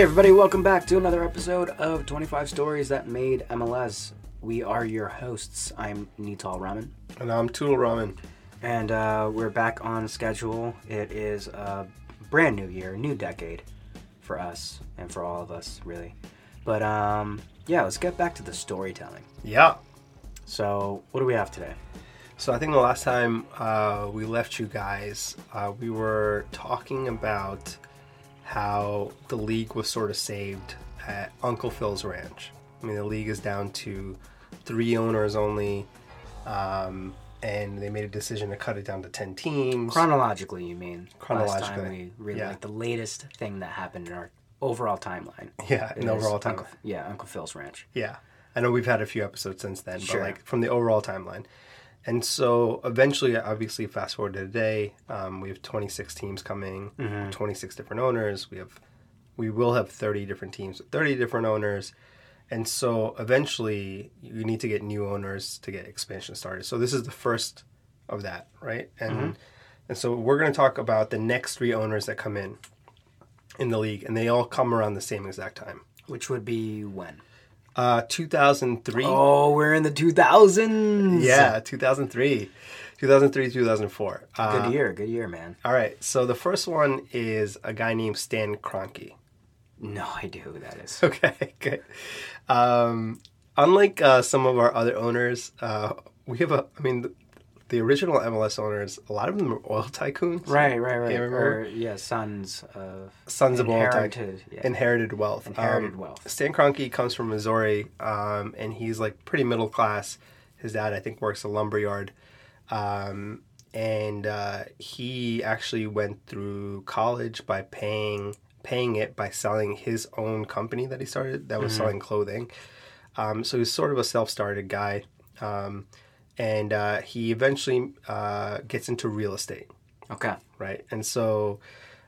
Hey everybody, welcome back to another episode of 25 Stories That Made MLS. We are your hosts. I'm Nital Raman, And I'm Tool Ramen. and uh, we're back on schedule. It is a brand new year, new decade for us and for all of us, really. But um, yeah, let's get back to the storytelling. Yeah. So, what do we have today? So I think the last time uh, we left you guys, uh, we were talking about how the league was sort of saved at Uncle Phil's ranch. I mean, the league is down to three owners only, um, and they made a decision to cut it down to ten teams. Chronologically, you mean? Last time Chronologically, we really yeah. like the latest thing that happened in our overall timeline. yeah, in overall Uncle, timeline. yeah, Uncle Phil's ranch. Yeah, I know we've had a few episodes since then, Sure. but like from the overall timeline. And so eventually, obviously, fast forward to today, um, we have 26 teams coming, 26 different owners. We have, we will have 30 different teams, 30 different owners. And so eventually, you need to get new owners to get expansion started. So this is the first of that, right? And and so we're going to talk about the next three owners that come in in the league, and they all come around the same exact time. Which would be when? Uh, 2003. Oh, we're in the 2000s. Yeah, 2003. 2003, 2004. Uh, Good year, good year, man. all right, so the first one is a guy named Stan Kroenke. No idea who that is. Okay, good. Um, unlike uh, some of our other owners, uh, we have a, I mean, the, original MLS owners, a lot of them are oil tycoons. Right, right, right. Or, yeah, sons of Sons of oil tycoons. inherited, yeah. Inherited wealth. Inherited Um, wealth. Stan Kroenke comes from Missouri, um, and he's like pretty middle class. His dad, I think, works a lumberyard, um, and uh, he actually went through college by paying paying it by selling his own company that he started that was selling clothing. Um, so he's sort of a self-started guy, um, and uh, he eventually uh, gets into real estate Okay. right? And so,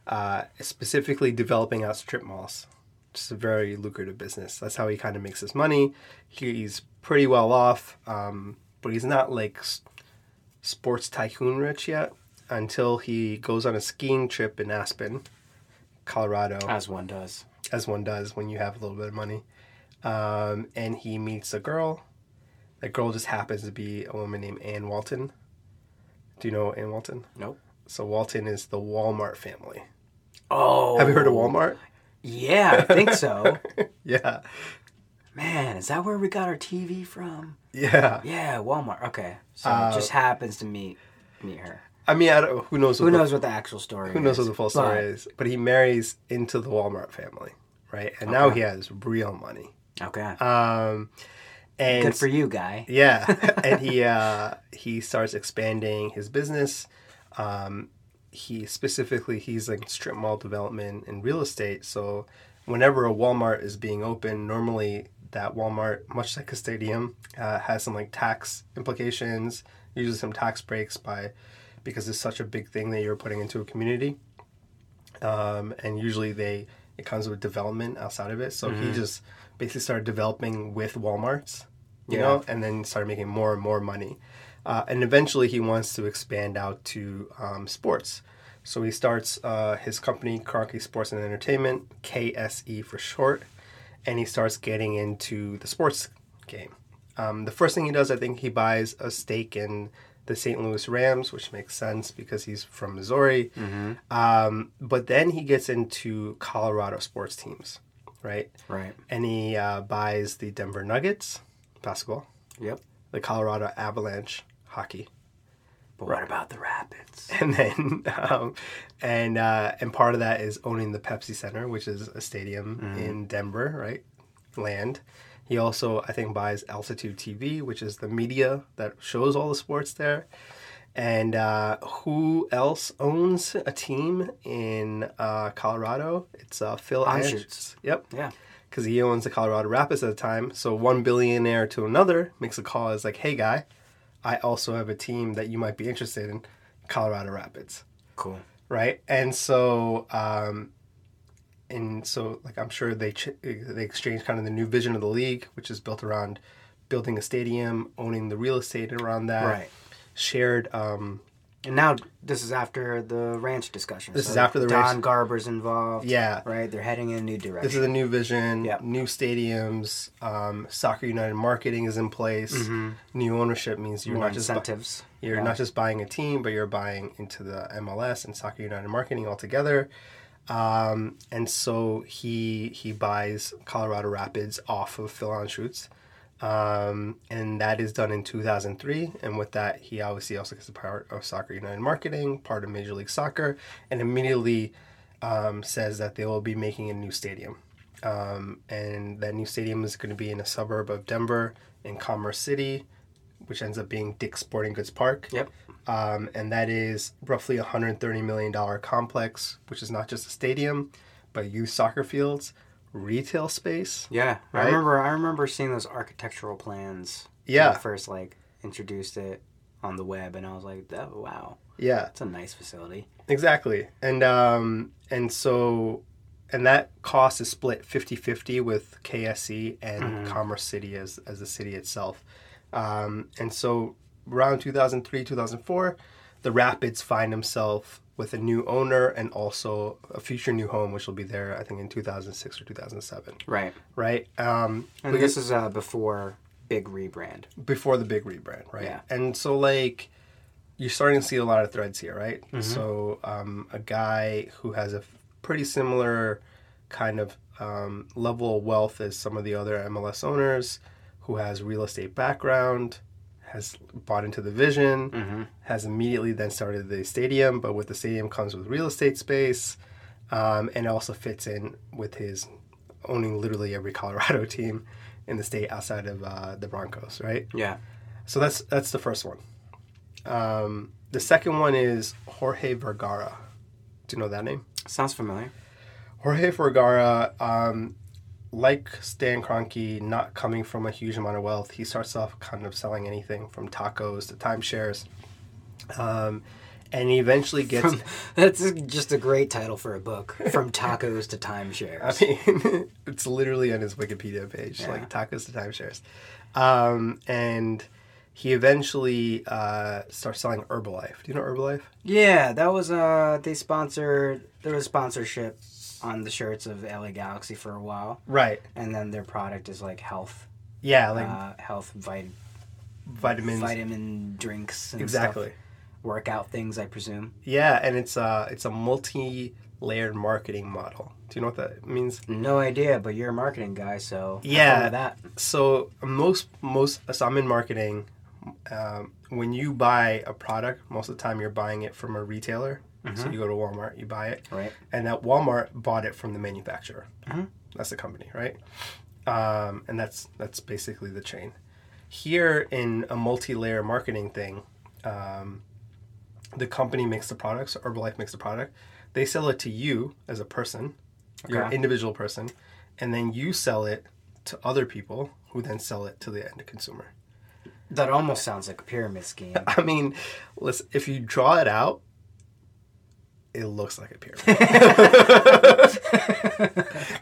uh, specifically developing out strip malls, just a very lucrative business. That's how he kind of makes his money. He's pretty well off, um, but he's not like sports tycoon rich yet until he goes on a skiing trip in Aspen, Colorado As one does. as one does when you have a little bit of money. Um, and he meets a girl. That girl just happens to be a woman named Ann Walton. Do you know Ann Walton? Nope. So Walton is the Walmart family. Oh. Have you heard of Walmart? Yeah, I think so. Yeah. Man, is that where we got our TV from? Yeah. Yeah, Walmart. Okay. So Uh, it just happens to meet meet her. I mean, I don't, who knows? Who what the- knows what the actual story who is? knows what the full story but- is? But he marries into the Walmart family, right? And now he has real money. Okay. Um, and Good for you, guy. Yeah, and he uh, he starts expanding his business. Um, he specifically he's like strip mall development and real estate. So whenever a Walmart is being opened, normally that Walmart, much like a stadium, uh, has some like tax implications. Usually some tax breaks by because it's such a big thing that you're putting into a community. Um, and usually they it comes with development outside of it. So he just basically started developing with WalMarts, you Yeah. know, and then started making more and more money. Uh, and eventually he wants to expand out to um, sports. So he starts uh, his company, Kroenke Sports and Entertainment, KSE for short, and he starts getting into the sports game. Um, the first thing he does, I think he buys a stake in the St. Louis Rams, which makes sense because he's from Missouri. Um, but then he gets into Colorado sports teams, right? Right. And he uh, buys the Denver Nuggets basketball, Yep. the Colorado Avalanche hockey, But what about the Rapids? and then um, and uh, and part of that is owning the Pepsi Center, which is a stadium in Denver, right? Land. He also, I think, buys Altitude TV, which is the media that shows all the sports there. And uh, who else owns a team in uh, Colorado? It's uh, Phil Anschutz. Yep. Yeah. because he owns the Colorado Rapids at the time. So one billionaire to another makes a call. Is like, hey guy, I also have a team that you might be interested in, Colorado Rapids, Cool. right? And so, um, and so like I'm sure they ch- they exchange kind of the new vision of the league, which is built around building a stadium, owning the real estate around that, Right. Shared um, And now this is after the ranch discussion. This So is after the Don ranch- Garber's involved. Yeah. Right? They're heading in a new direction. This is a new vision, Yep. new stadiums, um, Soccer United marketing is in place. New ownership means you're Mm-hmm. More not just bu- incentives. you're Yeah. not just buying a team, but you're buying into the MLS and Soccer United marketing altogether. Um, and so he he buys Colorado Rapids off of Phil Anschutz. Um, and that is done in 2003. And with that, he obviously also gets a part of Soccer United marketing, part of Major League Soccer, and immediately um, says that they will be making a new stadium. Um, and that new stadium is going to be in a suburb of Denver in Commerce City, which ends up being Dick's Sporting Goods Park. Yep. Um, and that is roughly a $130 million complex, which is not just a stadium, but youth soccer fields, retail space. Yeah. I remember I remember seeing those architectural plans. when Yeah. I first like introduced it on the web and I was like, oh wow. Yeah, It's a nice facility. exactly. And um, and so and that cost is split 50-50 with KSC and Commerce City as, as the city itself. Um, and so around 2003, 2004, the Rapids find themselves with a new owner and also a future new home, which will be there, I think, in 2006 or 2007. Right. Right? Um, And this is uh, before big rebrand. before the big rebrand, right? Yeah. And so like you're starting to see a lot of threads here, right? So um, a guy who has a pretty similar kind of um, level of wealth as some of the other MLS owners, who has real estate background, has bought into the vision, Mm-hmm. has immediately then started the stadium, but with the stadium comes with real estate space, um, and also fits in with his owning literally every Colorado team in the state outside of uh, the Broncos, right? Yeah. So that's that's the first one. Um, the second one is Jorge Vergara. Do you know that name? Sounds familiar. Jorge Vergara, um, like Stan Kroenke, not coming from a huge amount of wealth, he starts off kind of selling anything from tacos to timeshares, um, and he eventually gets. That's just a great title for a book. From tacos to timeshares. I mean, it's literally on his Wikipedia page, Yeah. like tacos to timeshares. Um, and he eventually uh, starts selling Herbalife. Do you know Herbalife? Yeah, that was uh they sponsored there was a sponsorship on the shirts of LA Galaxy for a while. Right. And then their product is like health. Yeah, like uh, health vit- vitamins. vitamin drinks and exactly. stuff. Workout things, I presume. Yeah, and it's a it's a multi-layered marketing model. Do you know what that means? No idea, but you're a marketing guy, so Yeah. that. So most most so I'm in marketing. Um, when you buy a product, most of the time you're buying it from a retailer. So you go to Walmart, you buy it, Right. and that Walmart bought it from the manufacturer. Mhm. That's the company, right? Um, and that's that's basically the chain. Here in a multi-layer marketing thing, um, the company makes the product. So Herbalife makes the product. They sell it to you as a person, you're an individual person, and then you sell it to other people who then sell it to the end consumer. That almost sounds like a pyramid scheme. I mean, listen, if you draw it out, it looks like a pyramid.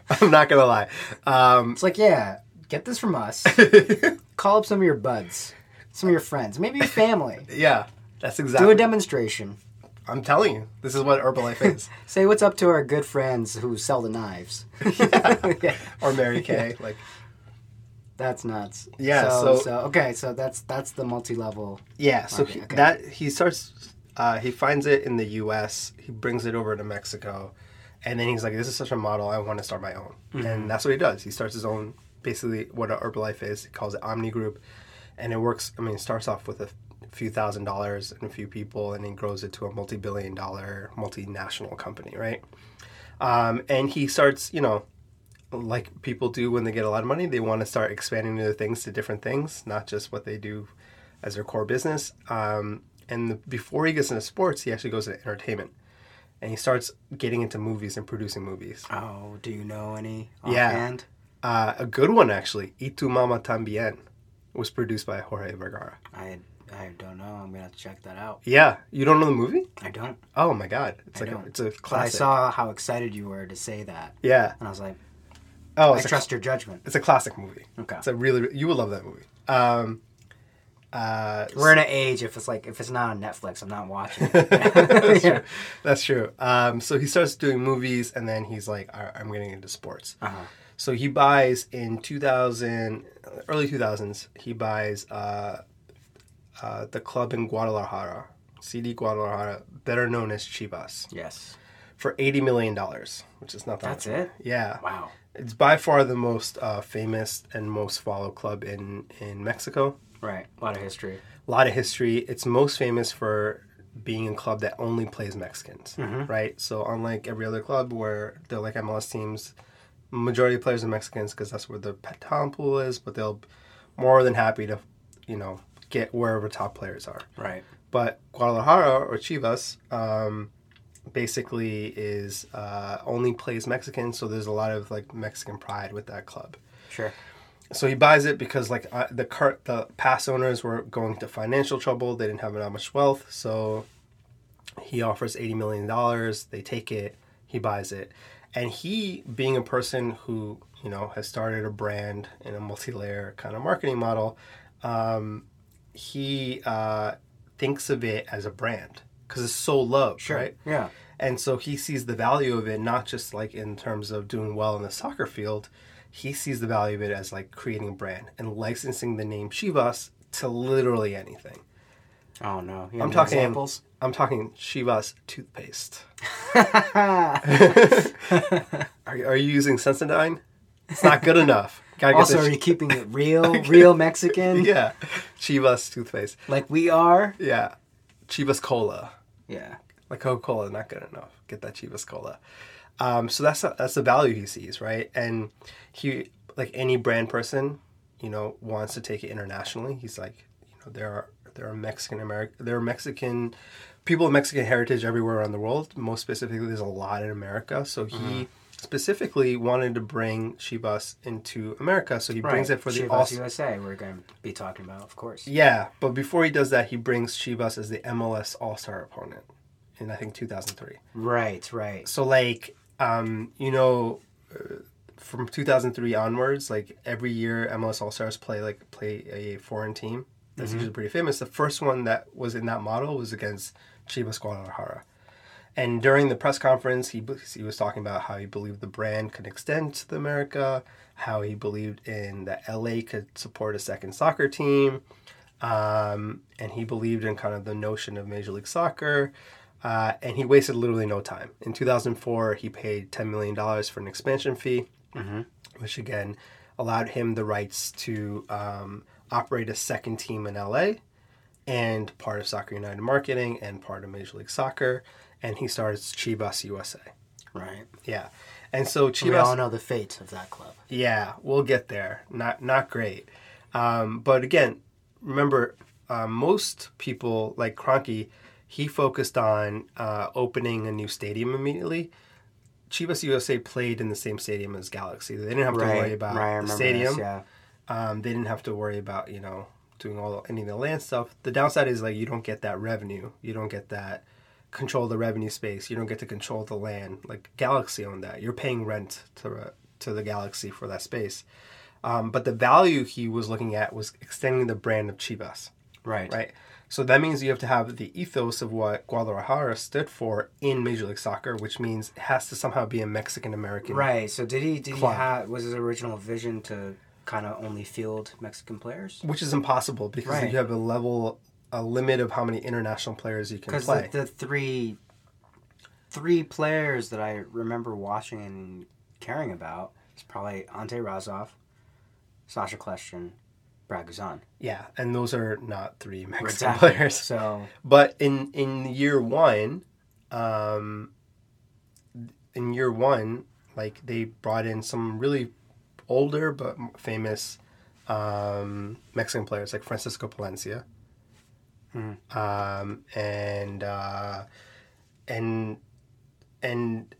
I'm not gonna lie. Um, It's like, yeah, get this from us. Call up some of your buds, some of your friends, maybe your family. yeah, that's exactly. Do a demonstration. I'm telling you, this is what Herbalife is, Say what's up to our good friends who sell the knives. yeah. or Mary Kay. Like, That's nuts. Yeah, So, so- so okay, so that's that's the multi-level. yeah. So he, okay. that he starts, uh, he finds it in the U.S. He brings it over to Mexico, and then he's like, "This is such a model. I want to start my own." And that's what he does. He starts his own, basically what a Herbalife is. He calls it Omni Group, and it works. I mean, it starts off with a few thousand dollars and a few people, and he grows it to a multi-billion-dollar multinational company, right? Um, and he starts, you know, like people do when they get a lot of money, they want to start expanding their things to different things, not just what they do as their core business. Um, and the, before he gets into sports, he actually goes into entertainment, and he starts getting into movies and producing movies. Oh, do you know any Yeah. offhand? Uh, a good one actually, "Y tu mama también," was produced by Jorge Vergara. I I don't know. I'm gonna have to check that out. Yeah, you don't know the movie? I don't. Oh my god, it's I like a, it's a But I classic. saw how excited you were to say that, yeah. and I was like, Oh, I it's a, trust your judgment. it's a classic movie. Okay. It's a really you will love that movie. Um, Uh, We're in an age if it's like if it's not on Netflix, I'm not watching. That's yeah. true. That's true. Um, so he starts doing movies, and then he's like, "All right, I'm getting into sports. Uh-huh. So he buys in 2000, early 2000s, he buys uh, uh, the club in Guadalajara, CD Guadalajara, better known as Chivas, Yes. for $80 million, which is not that That's much. it. Yeah. Wow. It's by far the most uh, famous and most followed club in, in Mexico. Right. A lot of history. A lot of history. It's most famous for being a club that only plays Mexicans, right? So unlike every other club where they're like MLS teams, majority of players are Mexicans because that's where the talent pool is, but they'll more than happy to, you know, get wherever top players are. Right. But Guadalajara or Chivas um, basically is uh, only plays Mexicans, so there's a lot of like Mexican pride with that club. Sure. So he buys it because like uh, the car- the past owners were going to financial trouble. They didn't have that much wealth, so he offers eighty million dollars. They take it. He buys it, and he, being a person who you know has started a brand in a multi-layer kind of marketing model, um, he uh, thinks of it as a brand because it's so loved, Sure. right? Yeah. And so he sees the value of it not just like in terms of doing well in the soccer field, he sees the value of it as like creating a brand and licensing the name Chivas to literally anything. Oh no. You I'm talking- examples. I'm talking Chivas toothpaste. Are, are you using Sensodyne? It's not good enough. Gotta also, are you keeping it real, real Mexican? yeah, Chivas toothpaste. Like we are? Yeah, Chivas cola. Yeah. Like Coca Cola not good enough. Get that Chivas Cola. Um, so that's that's the value he sees, right? And he, like any brand person, you know, wants to take it internationally. He's like, you know, there are there are Mexican American, there are Mexican people of Mexican heritage everywhere around the world. Most specifically, there's a lot in America. So he specifically wanted to bring Chivas into America. So he brings it for the Chivas all USA. We're going to be talking about, of course. yeah, but before he does that, he brings Chivas as the MLS All Star opponent in I think 2003. Right. Right. So like, um, you know, uh, from 2003 onwards, like every year MLS All Stars play like play a foreign team. That's usually pretty famous. The first one that was in that model was against Chivas Guadalajara. And during the press conference, he he was talking about how he believed the brand could extend to America, how he believed in that LA could support a second soccer team, um, and he believed in kind of the notion of Major League Soccer. Uh, and he wasted literally no time. In 2004, he paid $10 million for an expansion fee, which again allowed him the rights to um, operate a second team in LA and part of Soccer United Marketing and part of Major League Soccer. And he starts Chivas USA. Right. Yeah. And so Chivas. We all know the fate of that club. yeah, we'll get there. Not not great. Um, but again, remember, uh, most people like Kroenke, he focused on uh, opening a new stadium immediately. Chivas USA played in the same stadium as Galaxy. They didn't have to worry about right, the stadium. This, yeah. Um, they didn't have to worry about you know doing all any of the land stuff. The downside is like you don't get that revenue. You don't get that control the revenue space. You don't get to control the land. Like Galaxy owned that. You're paying rent to to the Galaxy for that space. Um, but the value he was looking at was extending the brand of Chivas, Right. right? So that means you have to have the ethos of what Guadalajara stood for in Major League Soccer, which means it has to somehow be a Mexican American. Right. So did he? Did Club. he have? Was his original vision to kind of only field Mexican players? Which is impossible because Right. you have a level, a limit of how many international players you can Because play. the, the three, three players that I remember watching and caring about is probably Ante Razov, Sacha Kljestan, Brad Guzan. Yeah, and those are not three Mexican Exactly. players. So But in in year one, um, in year one, like they brought in some really older but famous um, Mexican players like Francisco Palencia, Mhm. um, and uh, and and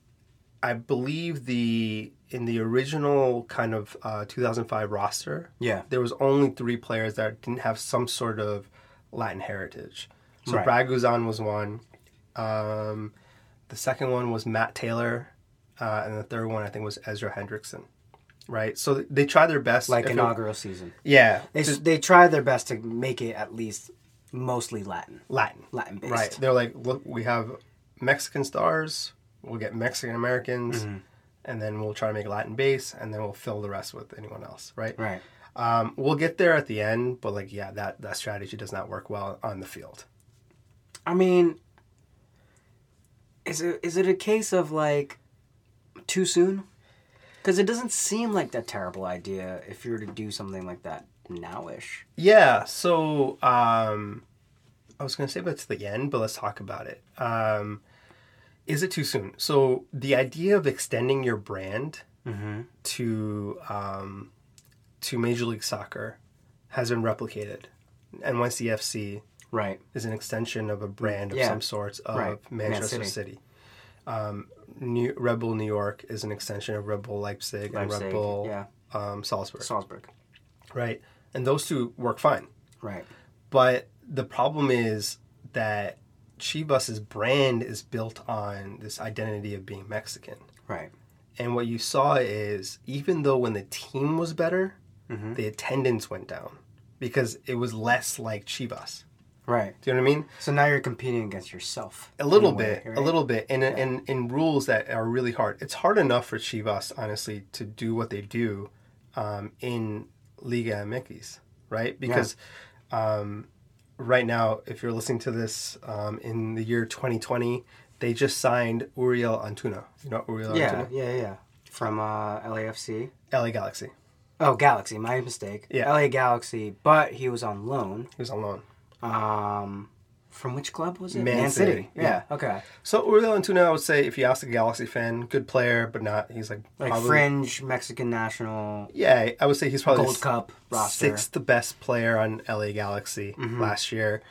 I believe the in the original kind of uh, 2005 roster, yeah, there was only three players that didn't have some sort of Latin heritage. So Right. Brad Guzan was one. Um, the second one was Matt Taylor, uh, and the third one I think was Ezra Hendrickson. right? So they try their best. like if it- inaugural season. yeah, They to- they try their best to make it at least mostly Latin, Latin. Latin based. Right. They're like, look, we have Mexican stars. We'll get Mexican Americans, Mm-hmm. and then we'll try to make Latin base, and then we'll fill the rest with anyone else. Right. Right. Um, we'll get there at the end, but like, yeah, that that strategy does not work well on the field. I mean, is it is it a case of like too soon? Because it doesn't seem like that terrible idea if you were to do something like that nowish. Yeah. So um, I was going to say about to the end, but let's talk about it. Um, is it too soon? So the idea of extending your brand Mm-hmm. to um, to Major League Soccer has been replicated. NYCFC Right. is an extension of a brand of Yeah. some sorts of Right. Man Manchester City. City. Um, New, Red Bull New York is an extension of Red Bull Leipzig, and Leipzig, Red Bull yeah. um, Salzburg, Salzburg. right? And those two work fine. Right. But the problem is that Chivas's brand is built on this identity of being Mexican. Right. And what you saw is even though when the team was better, Mhm. the attendance went down because it was less like Chivas. Right. Do you know what I mean? So now you're competing against yourself. A little in way, bit, right? a little bit, and in, in rules that are really hard. It's hard enough for Chivas, honestly, to do what they do um, in Liga MX, right? Because um, right now, if you're listening to this um, in the year 2020, they just signed Uriel Antuna. You know Uriel Yeah. Antuna? Yeah. Yeah. Yeah. From uh, LAFC. LA Galaxy. Oh, Galaxy. My mistake. Yeah. LA Galaxy, but he was on loan. He was on loan. Um, from which club was it? Man City, Yeah. Okay. So Uriel Antuna, I would say, if you ask a Galaxy fan, good player, but not. He's like Like probably- fringe Mexican national Yeah, I would say he's probably Gold the Cup roster. Mm-hmm. sixth best player on LA Galaxy last year.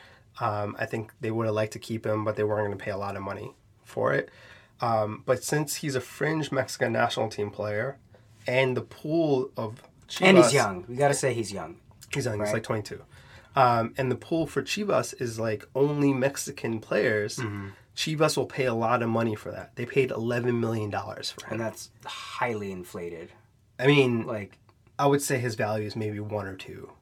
Um, I think they would have liked to keep him, but they weren't going to pay a lot of money for it. Um, but since he's a fringe Mexican national team player, and the pool of Chivas, And he's young. We gotta say he's young. He's young. He's like 22. Um, and the pool for Chivas is like only Mexican players. Mm-hmm. Chivas will pay a lot of money for that. They paid 11 million dollars for him. And that's highly inflated. I mean, Like I would say his value is maybe one or two.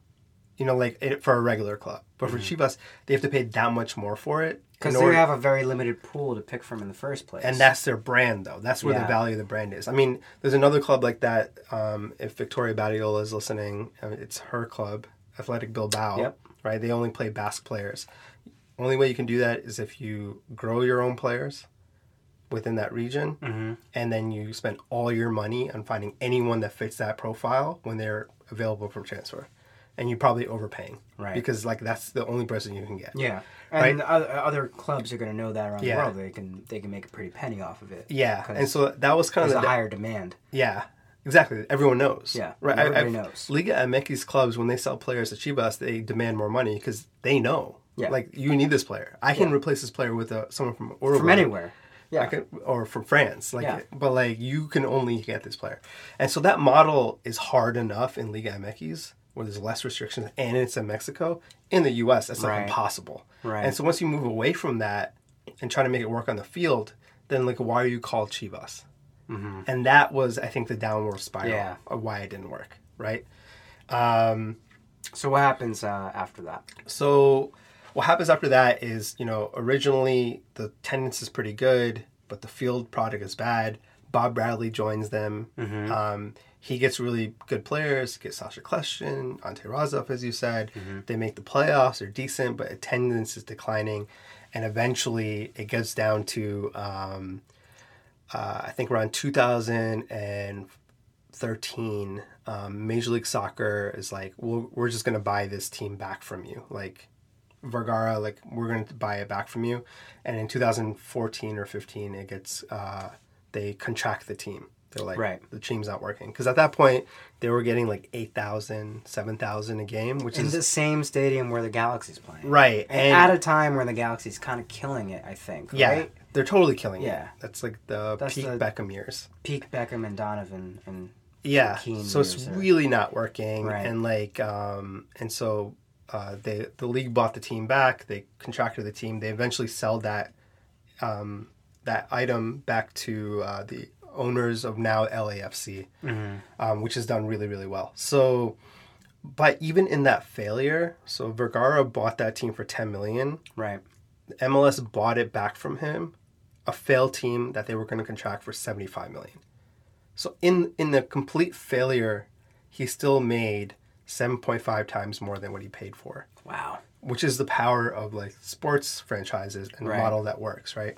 You know, like it, for a regular club. But for Chivas, they have to pay that much more for it. because they have a very limited pool to pick from in the first place. and that's their brand, though. That's where the value of the brand is. I mean, there's another club like that. Um, if Victoria Badiola is listening, uh, it's her club, Athletic Bilbao. Yep. Right? They only play Basque players. Only way you can do that is if you grow your own players within that region, Mhm. and then you spend all your money on finding anyone that fits that profile when they're available for transfer, and you're probably overpaying, Right. Because like that's the only person you can get. yeah. And other, other clubs are gonna know that around Yeah. the world. They can they can make a pretty penny off of it. Yeah, and so that was kind of a the, higher demand. Yeah, exactly. Everyone knows. Yeah, right. everybody I've- knows. Liga MX clubs when they sell players to Chivas, they demand more money because they know. Yeah. Like you need this player. I can Yeah. replace this player with uh, someone from Uruguay. From anywhere. I Yeah. can, or from France. Like, Yeah. but like you can only get this player, and so that model is hard enough in Liga MX where there's less restrictions, and it's in Mexico. In the U.S., that's like Right. impossible. Right. And so once you move away from that and try to make it work on the field, then like why are you called Chivas? Mm-hmm. And that was, I think, the downward spiral Yeah. of why it didn't work. Right. Um, So what happens uh, after that? so what happens after that is, you know, originally the attendance is pretty good, but the field product is bad. Bob Bradley joins them. Um, he gets really good players. Gets Sacha Kljestan, Ante Razov, as you said. They make the playoffs. They're decent, but attendance is declining, and eventually it gets down to um, uh, I think around 2013. Um, Major League Soccer is like, well, we're just gonna buy this team back from you, like Vergara, like we're going to buy it back from you. And in 2014 or 15, it gets uh, they contract the team. They're like, Right. the team's not working because at that point they were getting like 8,000, 7,000 a game, which In is the same stadium where the Galaxy's playing. right. And And at a time where the Galaxy's kind of killing it, I think. yeah, Right? they're totally killing Yeah. it. That's like the That's peak the- Beckham years. Peak Beckham and Donovan and yeah Keane so it's are- really not working Right. and like um and so uh they the league bought the team back they contracted the team they eventually sell that um that item back to uh the owners of now LAFC, Mm-hmm. um, which has done really, really well. So, but even in that failure, so Vergara bought that team for 10 million. Right. MLS bought it back from him, a failed team that they were going to contract for 75 million. So in in the complete failure, he still made 7.5 times more than what he paid for Wow. which is the power of like sports franchises and Right. a model that works, right?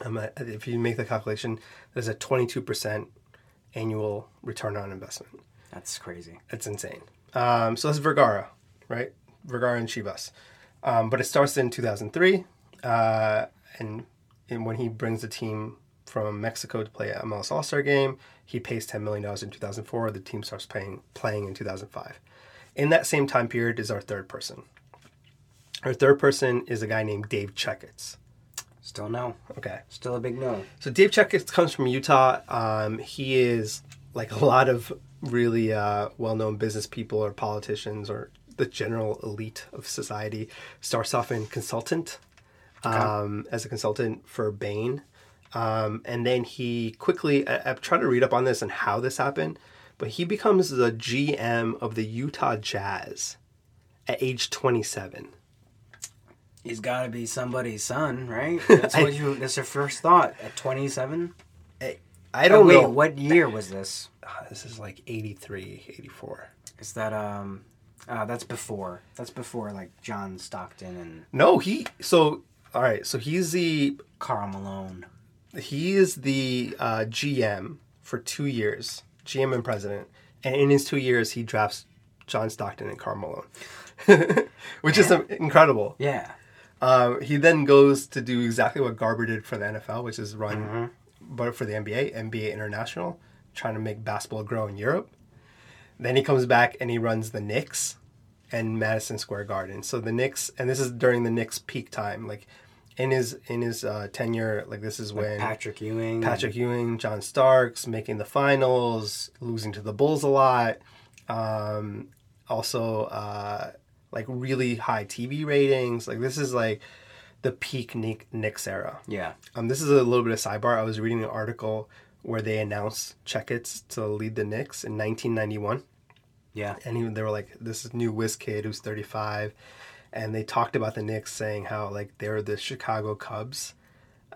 Um, if you make the calculation, there's a 22% annual return on investment. That's crazy. It's insane. Um, so that's Vergara, right? Vergara and Chivas. Um, but it starts in 2003, uh, and, and when he brings the team from Mexico to play at MLS All Star Game, he pays $10 million in 2004. The team starts playing playing in 2005. In that same time period is our third person. Our third person is a guy named Dave Checketts. Still no. Okay. Still a big no. So Dave Checketts comes from Utah. Um, he is like a lot of really uh, well-known business people or politicians or the general elite of society. Starts off in consultant um, as a consultant for Bain, um, and then he quickly. I, I've tried to read up on this and how this happened, but he becomes the GM of the Utah Jazz at age 27. He's got to be somebody's son, right? That's what you. That's your first thought at 27. I don't oh, wait, know. what year was this? Ah, This is like 83, 84. Is that um? Uh, that's before. That's before like John Stockton and No, he. So all right. So he's the Karl Malone. he is the uh, GM for two years, GM and president, and in his two years he drafts John Stockton and Karl Malone, which is um, incredible. Yeah. Uh, he then goes to do exactly what Garber did for the NFL, which is run, but for the NBA, NBA International, trying to make basketball grow in Europe. Then he comes back and he runs the Knicks and Madison Square Garden. So the Knicks, and this is during the Knicks' peak time, like in his in his uh, tenure, like this is when Patrick Ewing. Patrick Ewing, John Starks making the finals, losing to the Bulls a lot. Um, also, uh, like really high TV ratings. Like this is like the peak Nick Knicks era. Yeah. Um, this is a little bit of sidebar. I was reading an article where they announced Checketts to lead the Knicks in 1991 Yeah. and he, they were like this is new whiz kid who's 35 and they talked about the Knicks saying how like they're the Chicago Cubs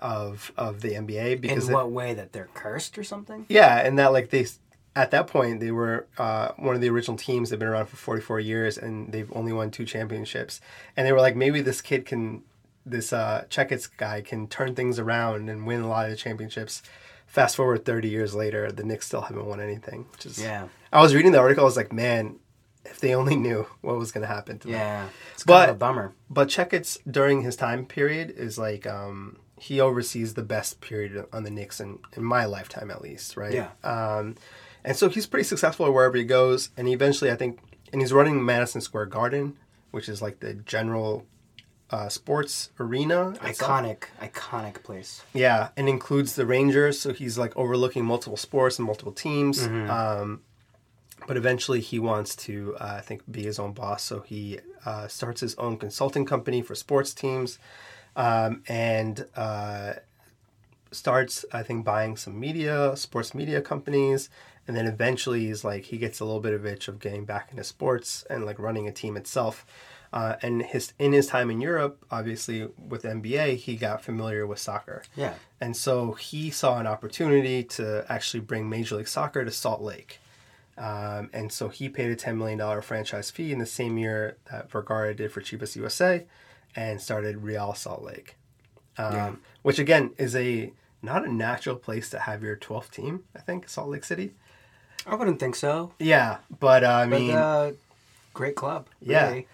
of of the NBA In because it- what way that they're cursed or something? yeah and that like they at that point they were uh, one of the original teams they've been around for 44 years and they've only won two championships and they were like maybe this kid can this uh Checketts guy can turn things around and win a lot of the championships fast forward 30 years later the Knicks still haven't won anything which is Yeah. I was reading the article. I was like, man, if they only knew what was going to happen to them. Yeah. It's But- kind of a bummer. But Checketts during his time period is like um, he oversees the best period on the Knicks in, in my lifetime, at least, right? Yeah. Um, and so he's pretty successful wherever he goes. And eventually, I think, and he's running Madison Square Garden, which is like the general uh, sports arena. itself. Iconic, iconic place. Yeah, and includes the Rangers, so he's like overlooking multiple sports and multiple teams. Um, but eventually, he wants to, uh, I think, be his own boss. So he uh, starts his own consulting company for sports teams, um, and uh, starts, I think, buying some media, sports media companies. And then eventually, he's like, he gets a little bit of itch of getting back into sports and like running a team itself. Uh, and his in his time in Europe, obviously with NBA, he got familiar with soccer. Yeah. And so he saw an opportunity to actually bring Major League Soccer to Salt Lake. Um, and so he paid a $10 million franchise fee in the same year that Vergara did for Chivas USA and started Real Salt Lake. Um, Yeah. Which again is a not a natural place to have your 12th team, I think, Salt Lake City. I wouldn't think so. Yeah, but uh, I But mean, uh, great club. Yeah. really.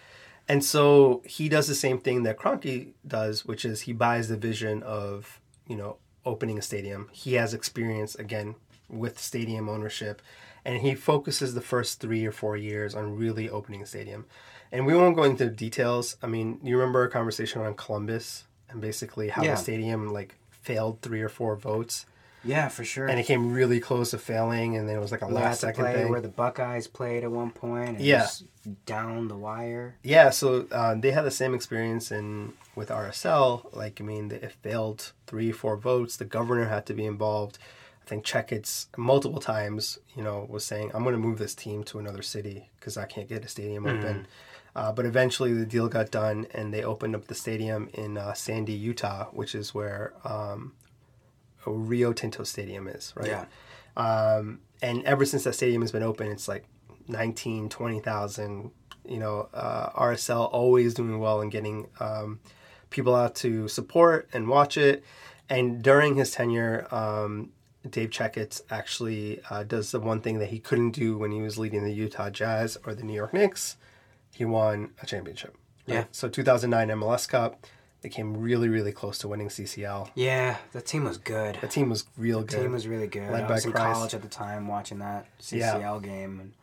And so he does the same thing that Kroenke does, which is he buys the vision of, you know, opening a stadium. He has experience again with stadium ownership and he focuses the first 3 or 4 years on really opening a stadium. And we won't go into details. I mean, you remember a conversation on Columbus and basically how Yeah. the stadium like failed 3 or 4 votes Yeah, for sure. and it came really close to failing and then it was like a We last second play thing. where the Buckeyes played at one point. And Yeah. down the wire. Yeah, so uh, they had the same experience in with RSL. Like, I mean, it failed three, four votes. The governor had to be involved. I think Checketts multiple times, you know, was saying, "I'm going to move this team to another city because I can't get a stadium open." Uh, but eventually, the deal got done, and they opened up the stadium in uh, Sandy, Utah, which is where um, Rio Tinto Stadium is, right? Yeah. Um, and ever since that stadium has been open, it's like 19, 20,000. You know, uh, RSL always doing well and getting um, people out to support and watch it. And during his tenure, um, Dave Checketts actually uh, does the one thing that he couldn't do when he was leading the Utah Jazz or the New York Knicks. He won a championship. right? Yeah. So 2009 MLS Cup, they came really, really close to winning CCL. Yeah, the team was good. The team was real The good. team was really good. Led I was in Christ. college at the time watching that Yeah. CCL game and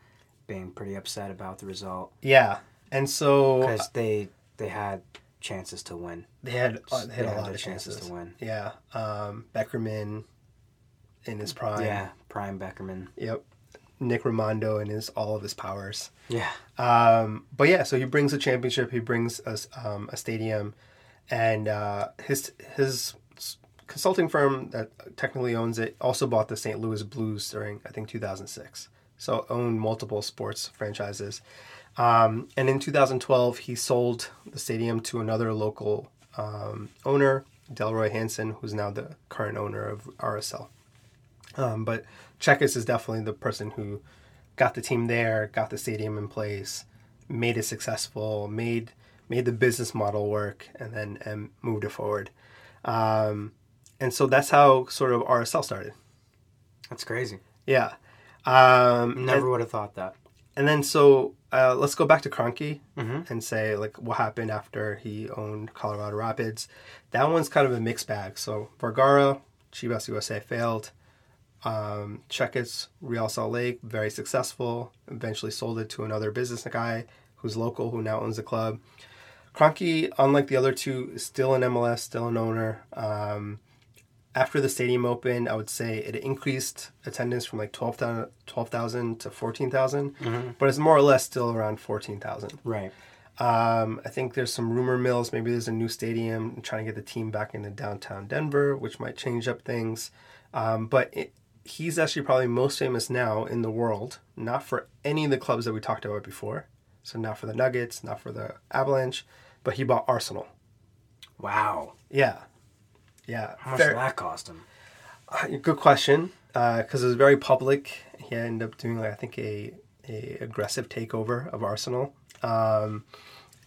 being pretty upset about the result yeah. And so because they they had chances to win. they had, uh, they had a had lot of chances. to win. Yeah. Um, Beckerman in his prime. Yeah, Prime Beckerman. Yep. Nick Rimando and his all of his powers. Yeah, Um, but yeah, so he brings a championship. He brings us um, a stadium, and uh, his his consulting firm that technically owns it also bought the St. Louis Blues during I think 2006. So owned multiple sports franchises. Um, and in 2012, he sold the stadium to another local um, owner, Dell Loy Hansen, who's now the current owner of RSL. Um, but Checketts is definitely the person who got the team there, got the stadium in place, made it successful, made made the business model work, and then and moved it forward. Um, and so that's how sort of RSL started. that's crazy. Yeah. Um, Never would have thought that. and then so uh, let's go back to Kroenke Mhm. and say like what happened after he owned Colorado Rapids. That one's kind of a mixed bag. So Vergara, Chivas USA failed. Um, Checketts, Real Salt Lake, very successful. Eventually sold it to another business guy who's local who now owns the club. Kroenke, unlike the other two, is still in MLS, still an owner. Um, after the stadium opened, I would say it increased attendance from like 12,000 12,000 to 14,000, but it's more or less still around 14,000. Right. Um, I think there's some rumor mills. Maybe there's a new stadium trying to get the team back into downtown Denver, which might change up things. Um, but it, he's actually probably most famous now in the world, not for any of the clubs that we talked about before. So not for the Nuggets, not for the Avalanche, but he bought Arsenal. Wow. Yeah, yeah. How much Fair- did that cost him? Uh, Good question, because it was very public. He ended up doing, like, I think, a, a aggressive takeover of Arsenal. Um,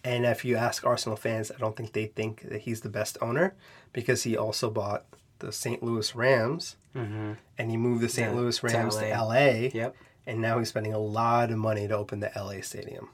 and if you ask Arsenal fans, I don't think they think that he's the best owner because he also bought the St. Louis Rams Mm-hmm. and he moved the St. Yeah, Louis Rams to LA. LA. Yep. And now he's spending a lot of money to open the LA stadium.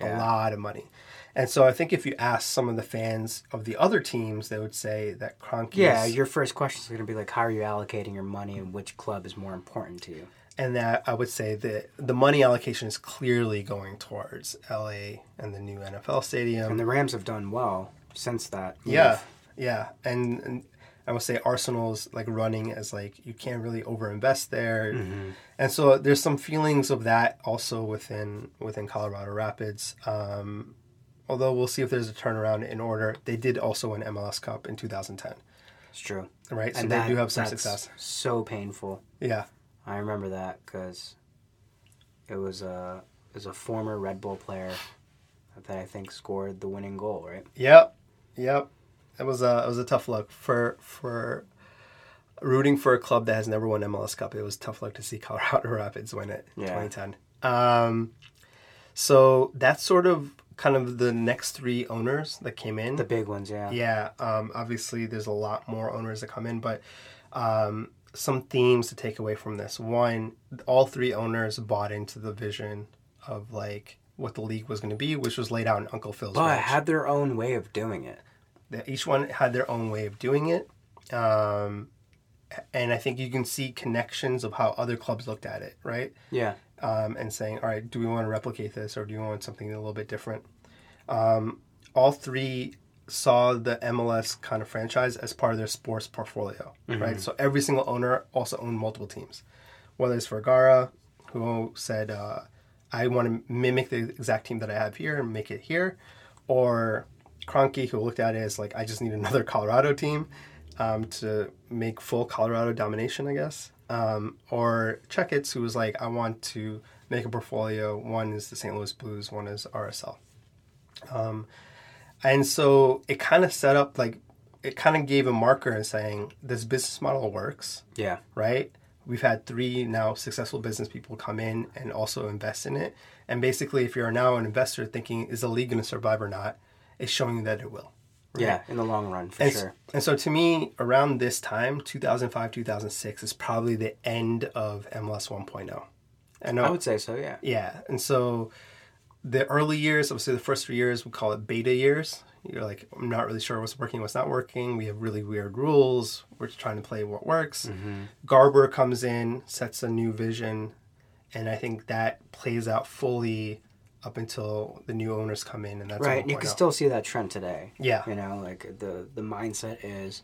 A lot of money. And so I think if you ask some of the fans of the other teams, they would say that Kroenke Yeah, your first question is going to be like, how are you allocating your money and which club is more important to you? and that I would say that the money allocation is clearly going towards LA and the new NFL stadium. And the Rams have done well since that. move. yeah, yeah, and, and I would say Arsenal's like running as like you can't really overinvest there, Mm-hmm. and so there's some feelings of that also within within Colorado Rapids. Um, although we'll see if there's a turnaround in order. They did also win MLS Cup in 2010, It's true. right? So and they that- do have some success. So painful. Yeah, I remember that because it was a it was a former Red Bull player that I think scored the winning goal. Right? Yep, yep. It was a it was a tough look for for rooting for a club that has never won MLS Cup. It was tough luck to see Colorado Rapids win it in Yeah. 2010. Um, so that's sort of kind of the next three owners that came in. The big ones, yeah. yeah, um, obviously there's a lot more owners that come in, but um, some themes to take away from this. One, all three owners bought into the vision of like what the league was going to be, which was laid out in Uncle Phil's. But ranch. had their own way of doing it. That each one had their own way of doing it um, and i think you can see connections of how other clubs looked at it right? Yeah. um, and saying all right do we want to replicate this or do you want something a little bit different? Um, all three saw the mls kind of franchise as part of their sports portfolio right? So every single owner also owned multiple teams. Whether it's vergara who said uh, i want to mimic the exact team that i have here and make it here or Kroenke, who looked at it as like, I just need another Colorado team. um, to make full Colorado domination, I guess. Um, or Checketts, who was like, I want to make a portfolio. One is the St. Louis Blues, one is RSL. Um, and so it kind of set up like, it kind of gave a marker in saying this business model works, Yeah. right? We've had three now successful business people come in and also invest in it. And basically, if you're now an investor thinking, is the league going to survive or not, it's showing that it will. Yeah, in the long run, for And, sure. and so to me, around this time, 2005, 2006, is probably the end of MLS 1.0. I know. I would say so, yeah. Yeah. And so the early years, obviously the first three years, we call it beta years. You're like, I'm not really sure what's working, what's not working. We have really weird rules. We're trying to play what works. Mm-hmm. Garber comes in, sets a new vision. And I think that plays out fully up until the new owners come in. And that's right, and you can 1.0. still see that trend today. Yeah. You know, like the the mindset is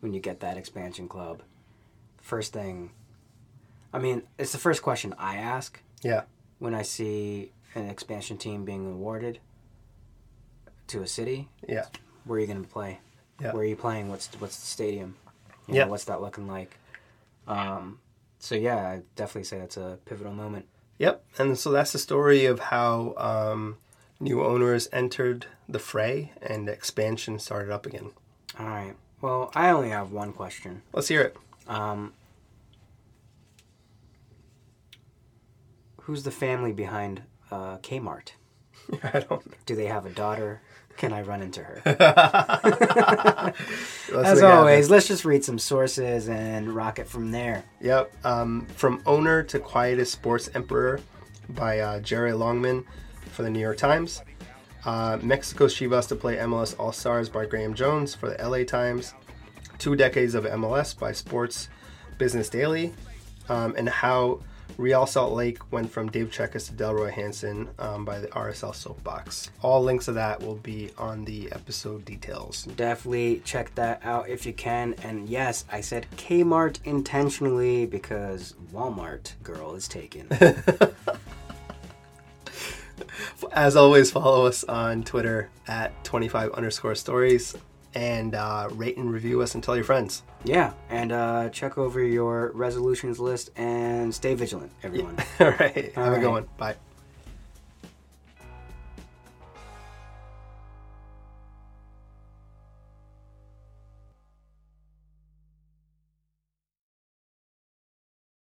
when you get that expansion club, first thing I mean, it's the first question I ask Yeah. when I see an expansion team being awarded to a city. Yeah. Where are you going to play? Yeah. Where are you playing? What's what's the stadium? You Yeah. Know, what's that looking like? Um, so yeah, I definitely say that's a pivotal moment. Yep, and so that's the story of how um, new owners entered the fray and expansion started up again. All right. Well, I only have one question. Let's hear it. Um, who's the family behind uh, Kmart? I don't. Do they have a daughter? Can I run into her? As always, let's just read some sources and rock it from there. Yep. Um, from owner to quietest sports emperor by uh, Jeré Longman for the New York Times. Uh, Mexico's Chivas to play MLS All Stars by Grahame Jones for the LA Times. Two decades of MLS by Sports Business Daily. Um, and how Real Salt Lake went from Dave Checketts to Dell Loy Hansen um, by the RSL Soapbox. All links of that will be on the episode details. Definitely check that out if you can. And yes, I said Kmart intentionally because Walmart girl is taken. As always, follow us on Twitter at 25 underscore stories and uh, rate and review us and tell your friends. yeah, and uh, check over your resolutions list and stay vigilant, everyone. All right. Have All a good one. Bye.